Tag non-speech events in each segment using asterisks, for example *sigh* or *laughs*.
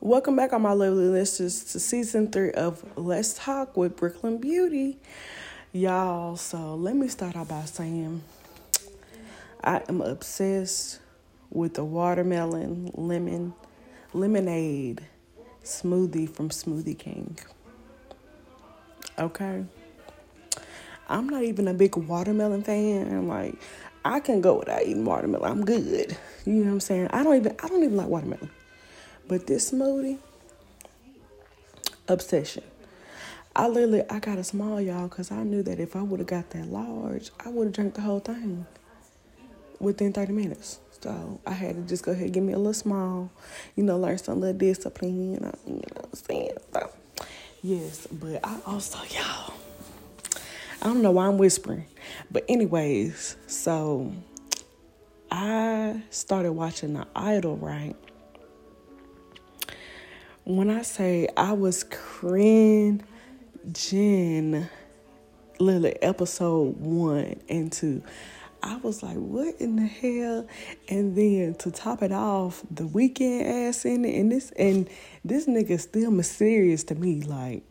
Welcome back, all my lovely listeners, to season three of Let's Talk with Brooklyn Beauty. Y'all, so let me start out by saying I am obsessed with the watermelon lemon lemonade smoothie from Smoothie King. Okay. I'm not even a big watermelon fan. Like, I can go without eating watermelon. I'm good. You know what I'm saying? I don't even I don't even like watermelon. But this smoothie, obsession. I literally, I got a small, y'all, because I knew that if I would have got that large, I would have drank the whole thing within 30 minutes. So I had to just go ahead and give me a little small, you know, learn some little discipline, you know, you know what I'm saying? So, yes, but I also, y'all, I don't know why I'm whispering. But anyways, so I started watching The Idol, right? When I say I was cringing, literally episode one and two, I was like, what in the hell? And then to top it off, the Weeknd ass in it, and this and this nigga still mysterious to me. Like,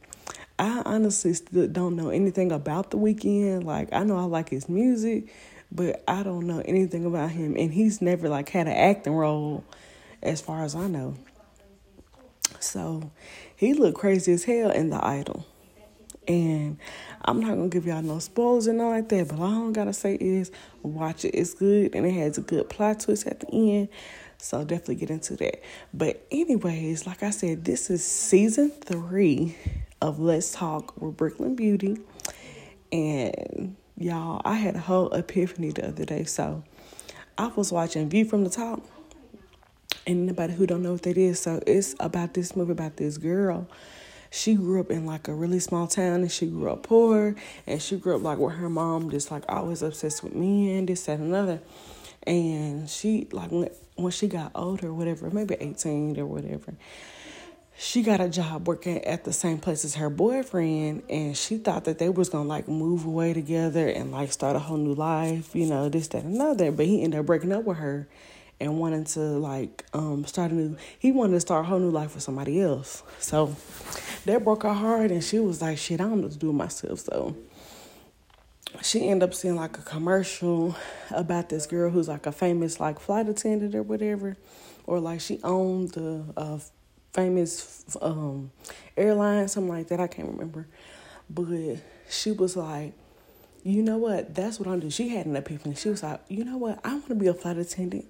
I honestly still don't know anything about the Weeknd. Like, I know I like his music, but I don't know anything about him. And he's never like had an acting role, as far as I know. So he looked crazy as hell in the idol. And I'm not gonna give y'all no spoilers and all like that, but all I gotta say is watch it. It's good and it has a good plot twist at the end. So definitely get into that. But anyways, like I said, this is season three of Let's Talk with Brooklyn Beauty. And y'all, I had a whole epiphany the other day. So I was watching View from the Top and anybody who don't know what that is, so it's about this movie about this girl. She grew up in like a really small town and she grew up poor and she grew up like with her mom just like always obsessed with men, this, that, and another. And she like when, when she got older, whatever, maybe 18 or whatever, she got a job working at the same place as her boyfriend and she thought that they was gonna like move away together and like start a whole new life, you know, this, that, and another. But he ended up breaking up with her and wanting to like um start a new he wanted to start a whole new life with somebody else. So that broke her heart and she was like, shit, I don't know to do myself. So she ended up seeing like a commercial about this girl who's like a famous like flight attendant or whatever. Or like she owned the uh, famous um airline, something like that. I can't remember. But she was like, you know what? That's what I'm doing. She had an epiphany. She was like, you know what? I want to be a flight attendant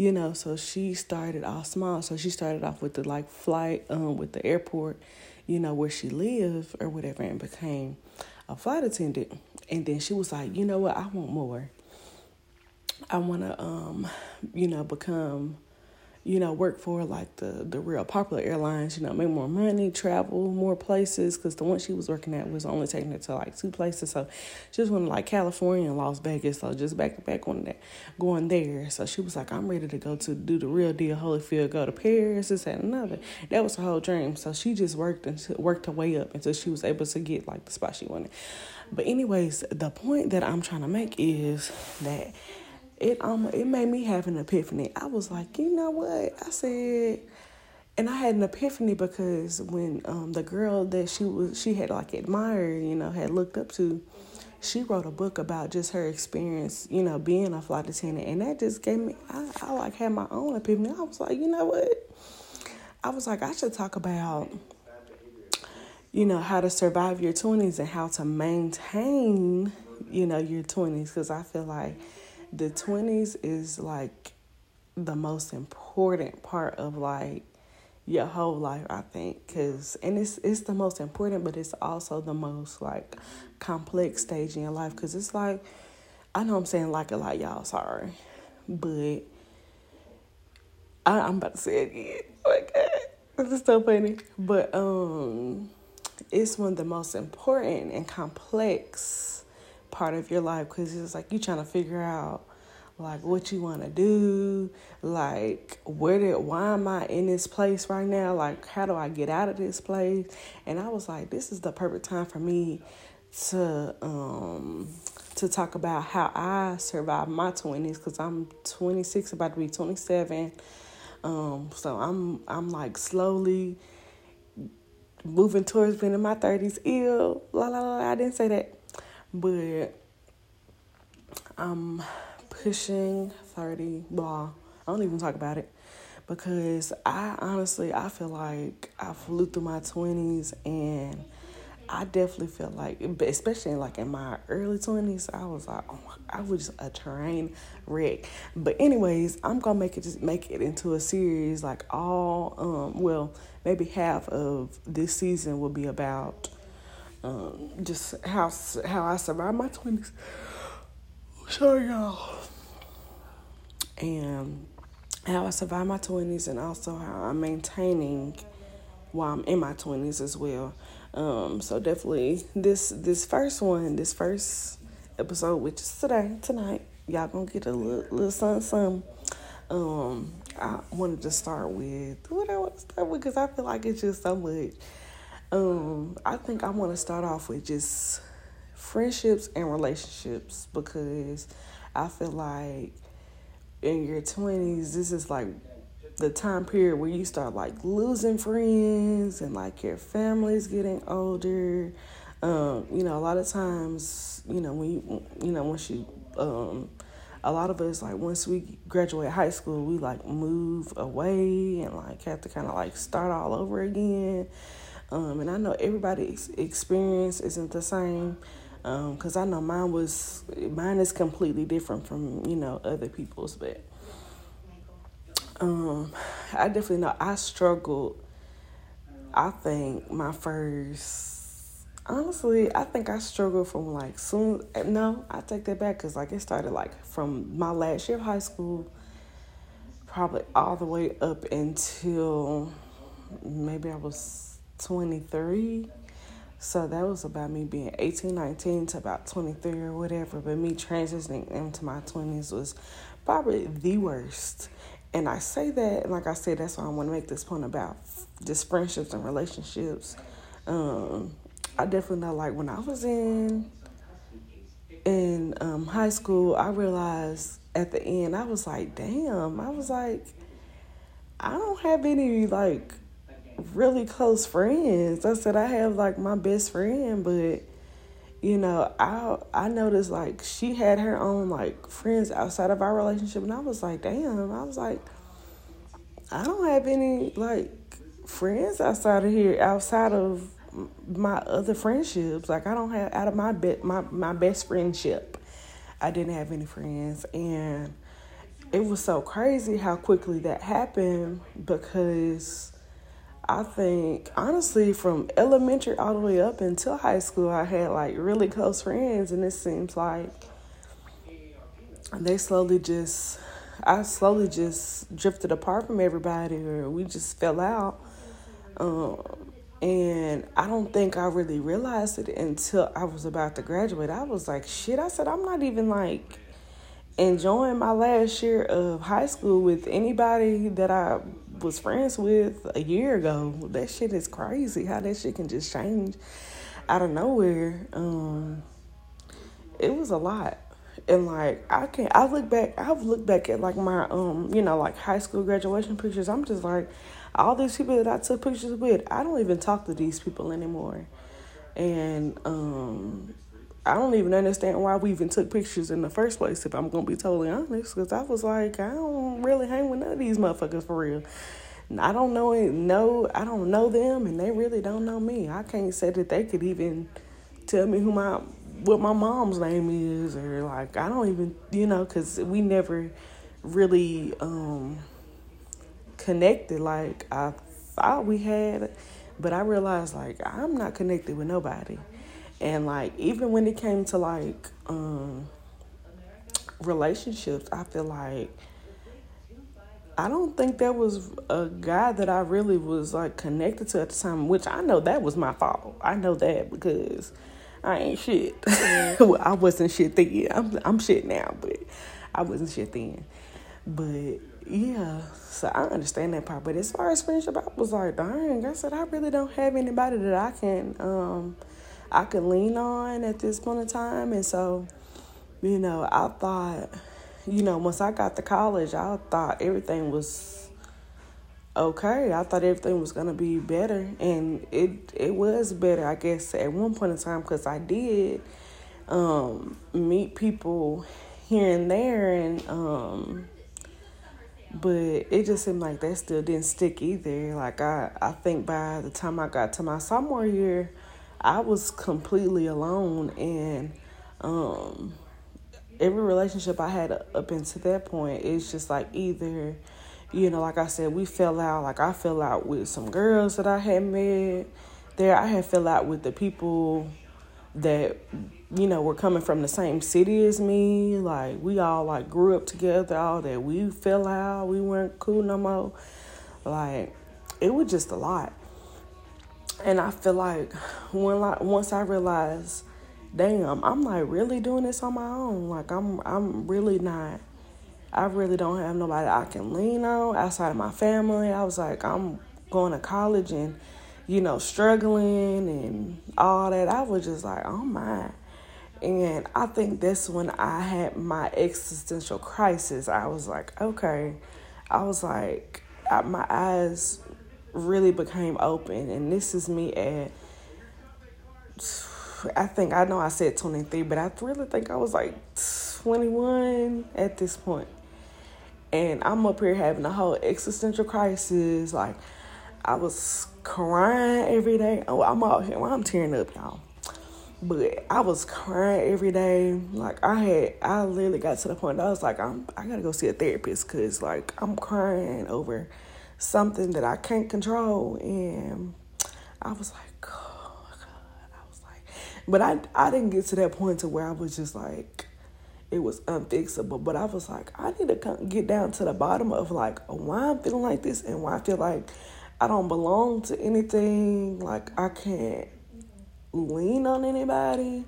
you know so she started off small. So she started off with the like flight um with the airport you know where she lived or whatever and became a flight attendant. And then she was like you know what? I want more. I want to um you know become you know, work for like the the real popular airlines, you know, make more money, travel more places. Because the one she was working at was only taking it to like two places. So just went to like California and Las Vegas. So just back to back on that, going there. So she was like, I'm ready to go to do the real deal, Holyfield, go to Paris, this and another. That was her whole dream. So she just worked and worked her way up until she was able to get like the spot she wanted. But anyways, the point that I'm trying to make is that it um it made me have an epiphany. I was like, you know what? I said and I had an epiphany because when um the girl that she was she had like admired, you know, had looked up to, she wrote a book about just her experience, you know, being a flight attendant and that just gave me I, I like had my own epiphany. I was like, you know what? I was like, I should talk about you know how to survive your 20s and how to maintain you know your 20s because i feel like the 20s is like the most important part of like your whole life i think because and it's it's the most important but it's also the most like complex stage in your life because it's like i know i'm saying like a lot y'all sorry but I, i'm about to say it again. Oh my god. This is so funny. But um it's one of the most important and complex part of your life because it's like you're trying to figure out like what you want to do like where did why am i in this place right now like how do i get out of this place and i was like this is the perfect time for me to um to talk about how i survived my 20s because i'm 26 about to be 27 Um, so I'm I'm like slowly moving towards being in my thirties. Ill, la la la. I didn't say that, but I'm pushing thirty. Blah. I don't even talk about it because I honestly I feel like I flew through my twenties and I definitely feel like, especially like in my early twenties, I was like, oh my, I was just a train wreck. But anyways, I'm gonna make it just make it into a series. Like all, um, well, maybe half of this season will be about um, just how how I survived my twenties. Sorry, y'all. And how I survived my twenties, and also how I'm maintaining while I'm in my twenties as well. Um, so definitely this this first one, this first episode, which is today, tonight, y'all gonna get a little, little something. Um, I wanted to start with what I want to start with because I feel like it's just so much. Um, I think I want to start off with just friendships and relationships because I feel like in your twenties, this is like the time period where you start like losing friends and like your family's getting older. Um, you know, a lot of times, you know, when you, you know, once you, um, a lot of us like once we graduate high school, we like move away and like have to kind of like start all over again. Um, and I know everybody's experience isn't the same because um, I know mine was mine is completely different from you know other people's, but um, I definitely know I struggled. I think my first, honestly, I think I struggled from like soon. No, I take that back because like it started like from my last year of high school, probably all the way up until maybe I was twenty three. So that was about me being 18, 19 to about 23 or whatever. But me transitioning into my 20s was probably the worst. And I say that, like I said, that's why I want to make this point about just friendships and relationships. Um, I definitely know, like when I was in in um, high school, I realized at the end, I was like, damn, I was like, I don't have any like really close friends. I said I have like my best friend, but you know, I I noticed like she had her own like friends outside of our relationship, and I was like, damn. I was like, I don't have any like friends outside of here, outside of my other friendships. Like I don't have out of my be- my my best friendship, I didn't have any friends, and it was so crazy how quickly that happened because I think honestly from elementary all the way up until high school I had like really close friends and it seems like they slowly just I slowly just drifted apart from everybody or we just fell out. Um, and I don't think I really realized it until I was about to graduate. I was like, shit, I said I'm not even like enjoying my last year of high school with anybody that I was friends with a year ago. That shit is crazy how that shit can just change out of nowhere. Um, it was a lot. And like I can not I look back I've looked back at like my um, you know, like high school graduation pictures. I'm just like all these people that I took pictures with, I don't even talk to these people anymore. And um I don't even understand why we even took pictures in the first place, if I'm gonna be totally honest, because I was like, I don't really hang with none of these motherfuckers for real. I don't know no I don't know them and they really don't know me. I can't say that they could even tell me who my what my mom's name is or like I don't even you know cuz we never really um connected like I thought we had but I realized like I'm not connected with nobody. And like even when it came to like um relationships, I feel like I don't think there was a guy that I really was like connected to at the time, which I know that was my fault. I know that because I ain't shit. *laughs* well, I wasn't shit then. I'm I'm shit now, but I wasn't shit then. But yeah, so I understand that part. But as far as friendship, I was like, dang, I said I really don't have anybody that I can um I could lean on at this point in time. And so, you know, I thought, you know, once I got to college, I thought everything was okay. I thought everything was gonna be better, and it it was better, I guess, at one point in time because I did um, meet people here and there, and um, but it just seemed like that still didn't stick either. Like I, I think by the time I got to my sophomore year, I was completely alone, and um, every relationship I had up until that point, it's just like either, you know, like I said, we fell out. Like I fell out with some girls that I had met. There, I had fell out with the people that you know were coming from the same city as me like we all like grew up together all that we fell out we weren't cool no more like it was just a lot and i feel like when like once i realized damn i'm like really doing this on my own like i'm i'm really not i really don't have nobody i can lean on outside of my family i was like i'm going to college and you know, struggling and all that, I was just like, oh my. And I think that's when I had my existential crisis. I was like, okay. I was like, my eyes really became open. And this is me at, I think, I know I said 23, but I really think I was like 21 at this point. And I'm up here having a whole existential crisis. Like, I was crying every day. Oh, I'm out here. Well, I'm tearing up, y'all. But I was crying every day. Like I had, I literally got to the point that I was like, I'm, I gotta go see a therapist because like I'm crying over something that I can't control, and I was like, oh God, I was like, but I, I didn't get to that point to where I was just like, it was unfixable. But I was like, I need to get down to the bottom of like why I'm feeling like this and why I feel like I don't belong to anything. Like I can't lean on anybody.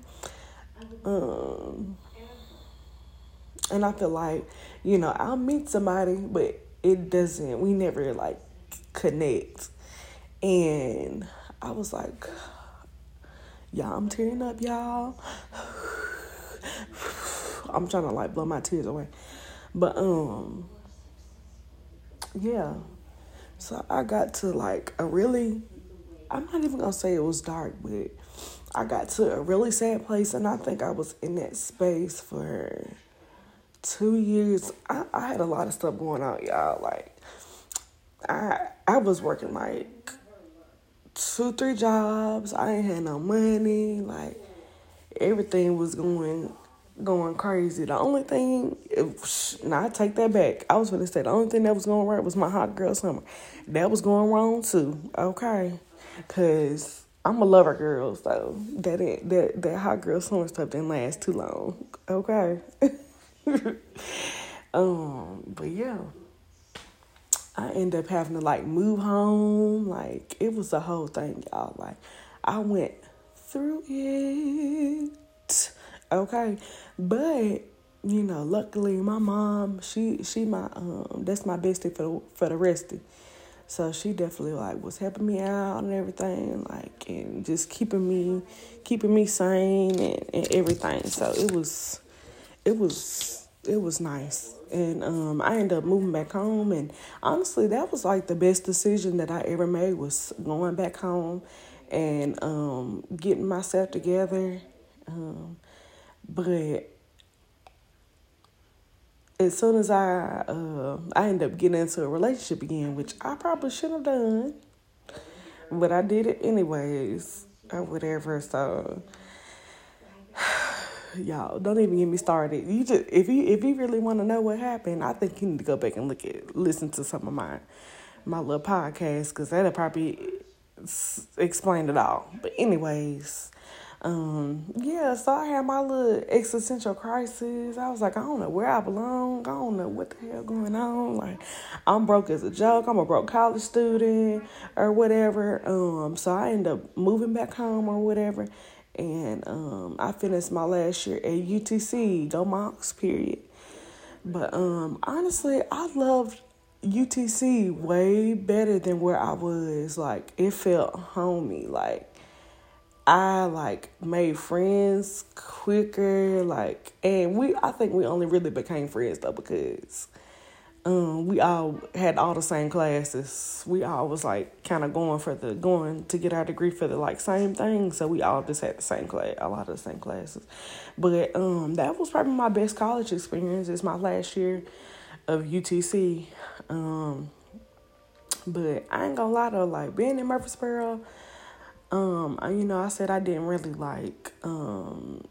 Um, and I feel like, you know, I'll meet somebody, but it doesn't. We never like connect. And I was like, y'all, I'm tearing up, y'all. *sighs* I'm trying to like blow my tears away. But um yeah. So I got to like a really, I'm not even gonna say it was dark, but I got to a really sad place, and I think I was in that space for two years. I, I had a lot of stuff going on, y'all. Like, I I was working like two, three jobs. I ain't had no money. Like, everything was going going crazy. The only thing, now I take that back. I was gonna say the only thing that was going right was my hot girl summer. That was going wrong too. Okay, cause I'm a lover girl, so that it, that that hot girl summer stuff didn't last too long. Okay. *laughs* *laughs* um, but yeah. I end up having to like move home. Like it was a whole thing, y'all. Like I went through it. Okay. But you know, luckily my mom, she she my um that's my bestie for the for the rest of. So she definitely like was helping me out and everything, like and just keeping me keeping me sane and, and everything. So it was it was it was nice. And um I ended up moving back home and honestly that was like the best decision that I ever made was going back home and um getting myself together. Um but as soon as I uh, I ended up getting into a relationship again, which I probably shouldn't have done, but I did it anyways or whatever. So y'all don't even get me started. You just if you if you really want to know what happened, I think you need to go back and look at listen to some of my my little podcast because that'll probably explain it all. But anyways, um, yeah, so I had my little existential crisis. I was like, I don't know where I belong. I don't know what the hell going on. Like, I'm broke as a joke. I'm a broke college student or whatever. Um, so I end up moving back home or whatever. And um, I finished my last year at UTC, Go Mocs, period. But um, honestly, I loved UTC way better than where I was. Like, it felt homey. Like, I like made friends quicker, like, and we I think we only really became friends though because um, we all had all the same classes. We all was like kind of going for the going to get our degree for the like same thing. So we all just had the same class, a lot of the same classes. But um, that was probably my best college experience. It's my last year of UTC. Um, but I ain't gonna lie though, like being in Murfreesboro, um, you know, I said I didn't really like um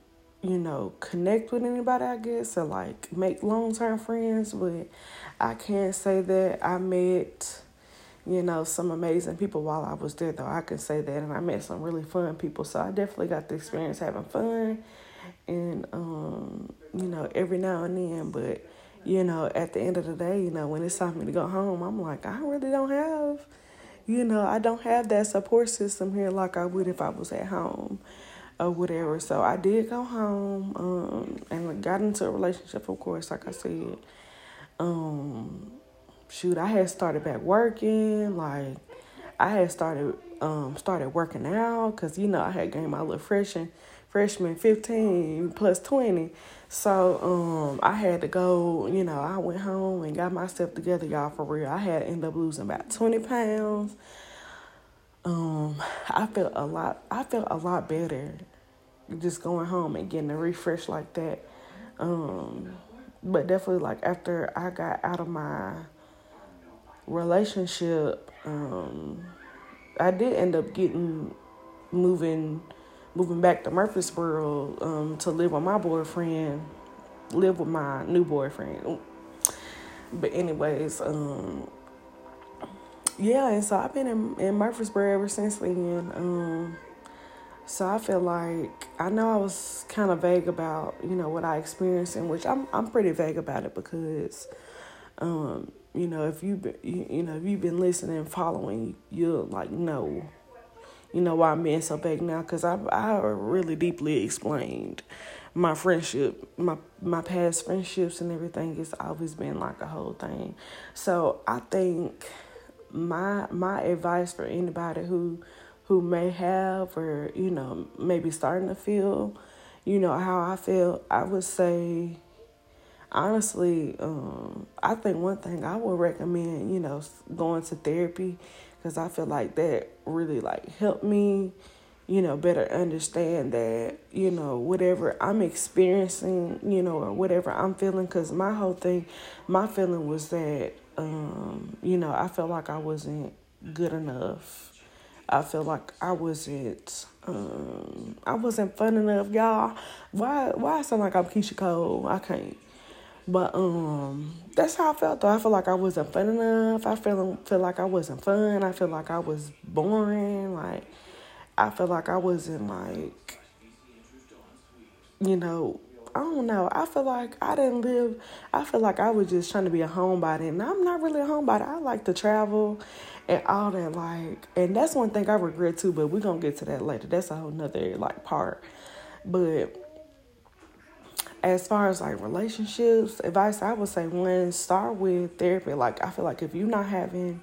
you know, connect with anybody, I guess, or like make long term friends, but I can't say that I met, you know, some amazing people while I was there, though. I can say that, and I met some really fun people, so I definitely got the experience having fun, and, um, you know, every now and then, but, you know, at the end of the day, you know, when it's time for me to go home, I'm like, I really don't have, you know, I don't have that support system here like I would if I was at home or whatever. So I did go home um, and got into a relationship, of course, like I said. Um, shoot, I had started back working. Like I had started um, started working out because you know I had gained my little freshman freshman fifteen plus twenty. So um, I had to go. You know, I went home and got myself together, y'all. For real, I had to end up losing about twenty pounds. Um, I felt a lot. I felt a lot better just going home and getting a refresh like that. Um, but definitely like after I got out of my relationship, um, I did end up getting moving moving back to Murfreesboro um, to live with my boyfriend, live with my new boyfriend. But anyways, um, yeah, and so I've been in, in Murfreesboro ever since then. Um, so I feel like I know I was kind of vague about you know what I experienced, in which I'm I'm pretty vague about it because, um, you know if you you, you know if you've been listening and following, you'll like know, you know why I'm being so vague now because I I really deeply explained my friendship, my my past friendships and everything. It's always been like a whole thing. So I think my my advice for anybody who who may have or you know maybe starting to feel you know how i feel i would say honestly um, i think one thing i would recommend you know going to therapy because i feel like that really like helped me you know better understand that you know whatever i'm experiencing you know or whatever i'm feeling because my whole thing my feeling was that um, you know i felt like i wasn't good enough I feel like I wasn't um, I wasn't fun enough, y'all. Why why I sound like I'm Keyshia Cole? I can't. But um that's how I felt though. I feel like I wasn't fun enough. I feel feel like I wasn't fun. I feel like I was boring. Like I feel like I wasn't like you know, I don't know. I feel like I didn't live. I feel like I was just trying to be a homebody, and I'm not really a homebody. I like to travel and all that. Like, and that's one thing I regret too. But we're gonna get to that later. That's a whole nother like part. But as far as like relationships advice, I would say one start with therapy. Like, I feel like if you're not having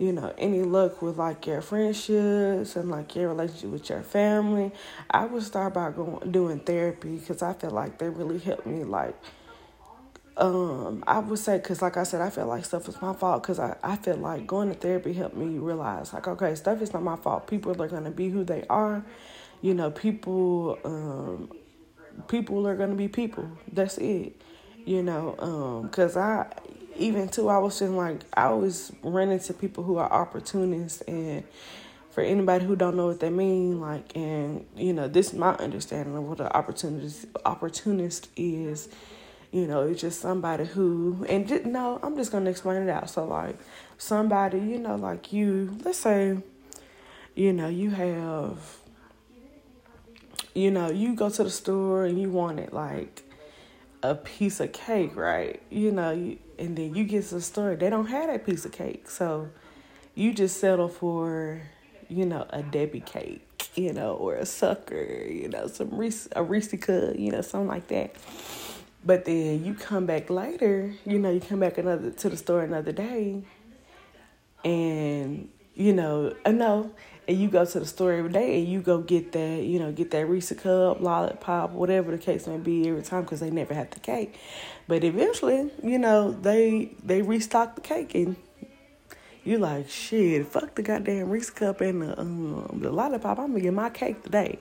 you know, any luck with like your friendships and like your relationship with your family, I would start by going doing therapy because I feel like they really helped me. Like, um, I would say because like I said, I feel like stuff is my fault because I I feel like going to therapy helped me realize like okay, stuff is not my fault. People are gonna be who they are. You know, people um, people are gonna be people. That's it. You know, um, because I even too, I was feeling like I always run into people who are opportunists and for anybody who don't know what they mean, like, and you know, this is my understanding of what an opportunist opportunist is. You know, it's just somebody who, and no, I'm just gonna explain it out. So, like, somebody, you know, like you, let's say, you know, you have, you know, you go to the store and you want it like a piece of cake, right? You know, and then you get to the store, they don't have that piece of cake. So you just settle for, you know, a Debbie cake, you know, or a sucker, you know, some Reese, a Reese cut, you know, something like that. But then you come back later, you know, you come back another to the store another day, and you know, I know, and you go to the store every day and you go get that, you know, get that Reese cup, lollipop, whatever the case may be every time because they never have the cake. But eventually, you know, they they restock the cake and you like shit. Fuck the goddamn Reese cup and the um the lollipop. I'm gonna get my cake today,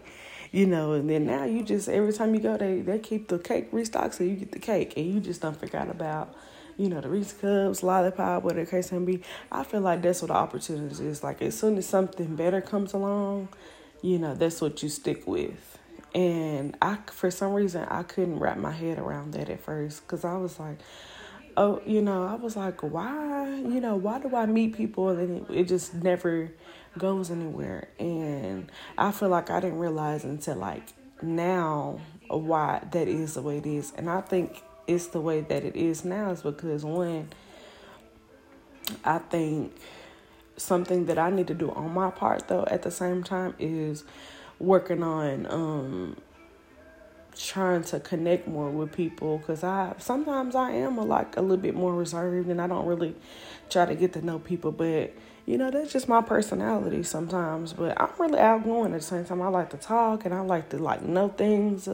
you know. And then now you just every time you go, they they keep the cake restocked so you get the cake, and you just don't forget about you know, the Reese Cups, Lollipop, whatever the case may be. I feel like that's what the opportunity is. Like, as soon as something better comes along, you know, that's what you stick with. And I, for some reason, I couldn't wrap my head around that at first because I was like, oh, you know, I was like, why, you know, why do I meet people and it, it just never goes anywhere? And I feel like I didn't realize until like now why that is the way it is. And I think it's the way that it is now is because one, I think something that I need to do on my part though at the same time is working on um trying to connect more with people because I sometimes I am a, like a little bit more reserved and I don't really try to get to know people but you know, that's just my personality sometimes. But I'm really outgoing at the same time. I like to talk and I like to like know things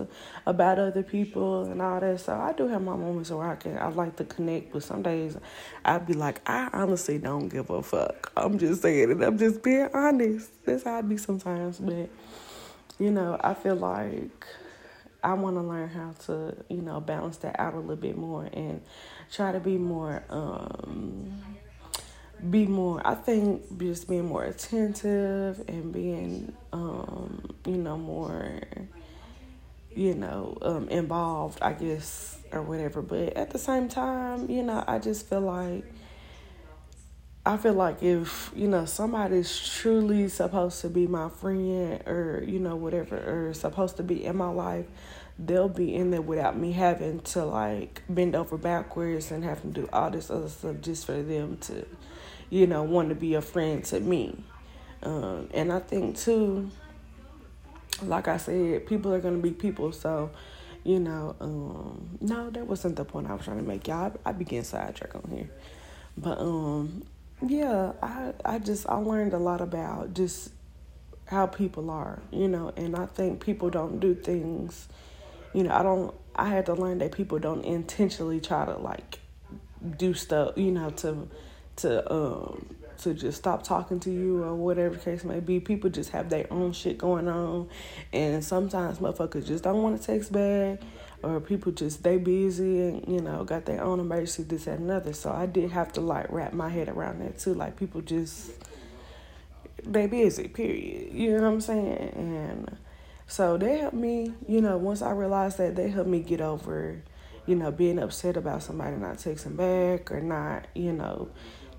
about other people and all that. So I do have my moments where I can I like to connect. But some days I'd be like, I honestly don't give a fuck. I'm just saying it. I'm just being honest. That's how I be sometimes. But you know, I feel like. I want to learn how to, you know, balance that out a little bit more and try to be more um be more i think just being more attentive and being um you know more you know um involved i guess or whatever. But at the same time you know i just feel like I feel like if, you know, somebody's truly supposed to be my friend or, you know, whatever, or supposed to be in my life, they'll be in there without me having to like bend over backwards and having to do all this other stuff just for them to you know, want to be a friend to me. Um, and I think too, like I said, people are gonna be people. So, you know, um, no, that wasn't the point I was trying to make. Y'all, I, I began sidetrack on here, but um, yeah, I I just I learned a lot about just how people are, you know, and I think people don't do things, you know, I don't. I had to learn that people don't intentionally try to like do stuff, you know, to to um to just stop talking to you or whatever case may be. People just have their own shit going on, and sometimes motherfuckers just don't want to text back, or people just they busy and you know got their own emergency, this and another. So I did have to like wrap my head around that too. Like people just they busy, period. You know what I'm saying? And so they helped me. You know, once I realized that, they helped me get over. You know, being upset about somebody not texting back or not, you know,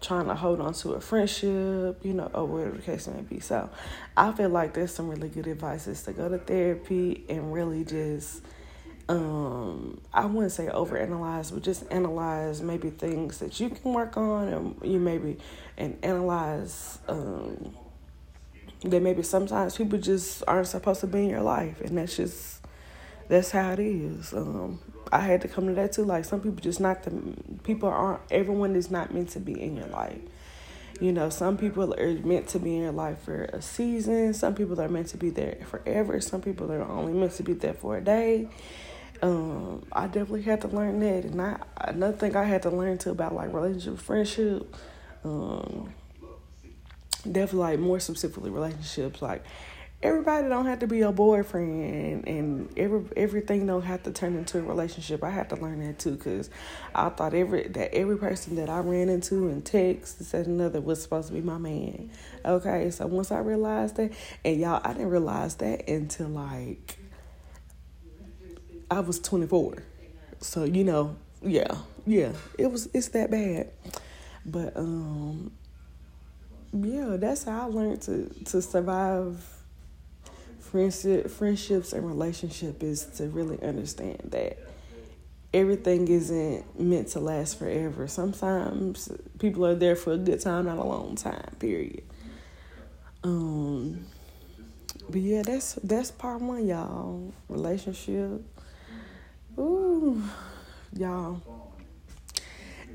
trying to hold on to a friendship, you know, or whatever the case may be. So I feel like there's some really good advice is to go to therapy and really just um I wouldn't say overanalyze, but just analyze maybe things that you can work on and you maybe and analyze um that maybe sometimes people just aren't supposed to be in your life and that's just that's how it is. Um I had to come to that too. Like some people just not the people aren't everyone is not meant to be in your life. You know, some people are meant to be in your life for a season. Some people are meant to be there forever. Some people are only meant to be there for a day. Um, I definitely had to learn that, and I another thing I had to learn too about like relationship, friendship. Um, definitely like more specifically relationships. Like everybody don't have to be a boyfriend and every everything don't have to turn into a relationship. I had to learn that too because I thought every that every person that I ran into in text said another was supposed to be my man. Okay, so once I realized that, and y'all, I didn't realize that until like I was twenty four. So you know, yeah, yeah, it was it's that bad, but um, yeah, that's how I learned to to survive friendship, friendships and relationship is to really understand that everything isn't meant to last forever. Sometimes people are there for a good time, not a long time. Period. Um, but yeah, that's that's part one, y'all. Relationship. Ooh, y'all.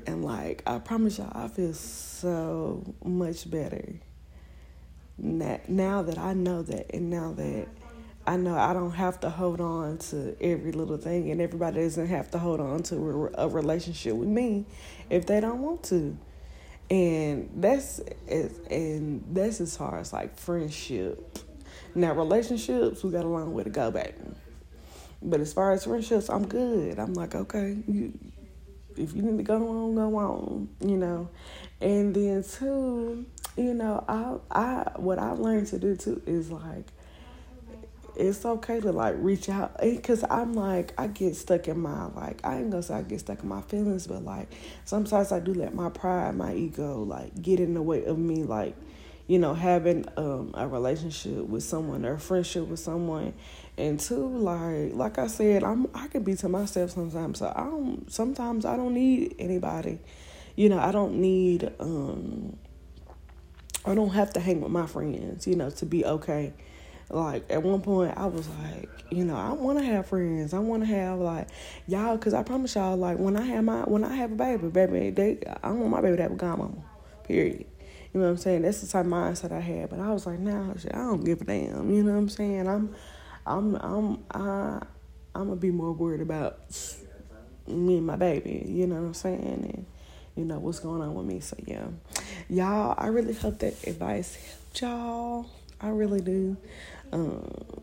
And like I promise y'all, I feel so much better now that I know that, and now that I know I don't have to hold on to every little thing, and everybody doesn't have to hold on to a relationship with me if they don't want to. And that's and that's as far as like friendship. Now relationships, we got a long way to go, baby. But as far as friendships, I'm good. I'm like, okay, you, if you need to go on, go on, you know. And then two, you know, I I what I've learned to do too is like it's okay to like reach out because I'm like I get stuck in my like I ain't gonna say I get stuck in my feelings, but like sometimes I do let my pride, my ego, like get in the way of me, like you know having um, a relationship with someone or a friendship with someone, and two like like I said, I'm I can be to myself sometimes. So I don't sometimes I don't need anybody, you know I don't need um I don't have to hang with my friends, you know, to be okay like at one point, I was like, you know, I want to have friends. I want to have like y'all, cause I promise y'all, like when I have my when I have a baby, baby, they I want my baby to have a godmama. Period. You know what I'm saying? That's the type of mindset I had. But I was like, nah, I don't give a damn. You know what I'm saying? I'm, I'm, I'm, I, I'm gonna be more worried about me and my baby. You know what I'm saying? And you know what's going on with me. So yeah, y'all. I really hope that advice helped y'all. I really do. Um,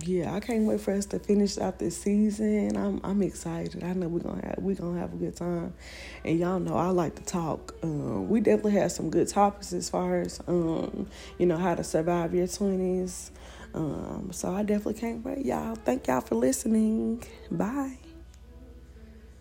yeah, I can't wait for us to finish out this season. I'm I'm excited. I know we're gonna have we're gonna have a good time, and y'all know I like to talk. Um, we definitely have some good topics as far as um, you know how to survive your twenties. Um, so I definitely can't wait, y'all. Thank y'all for listening. Bye.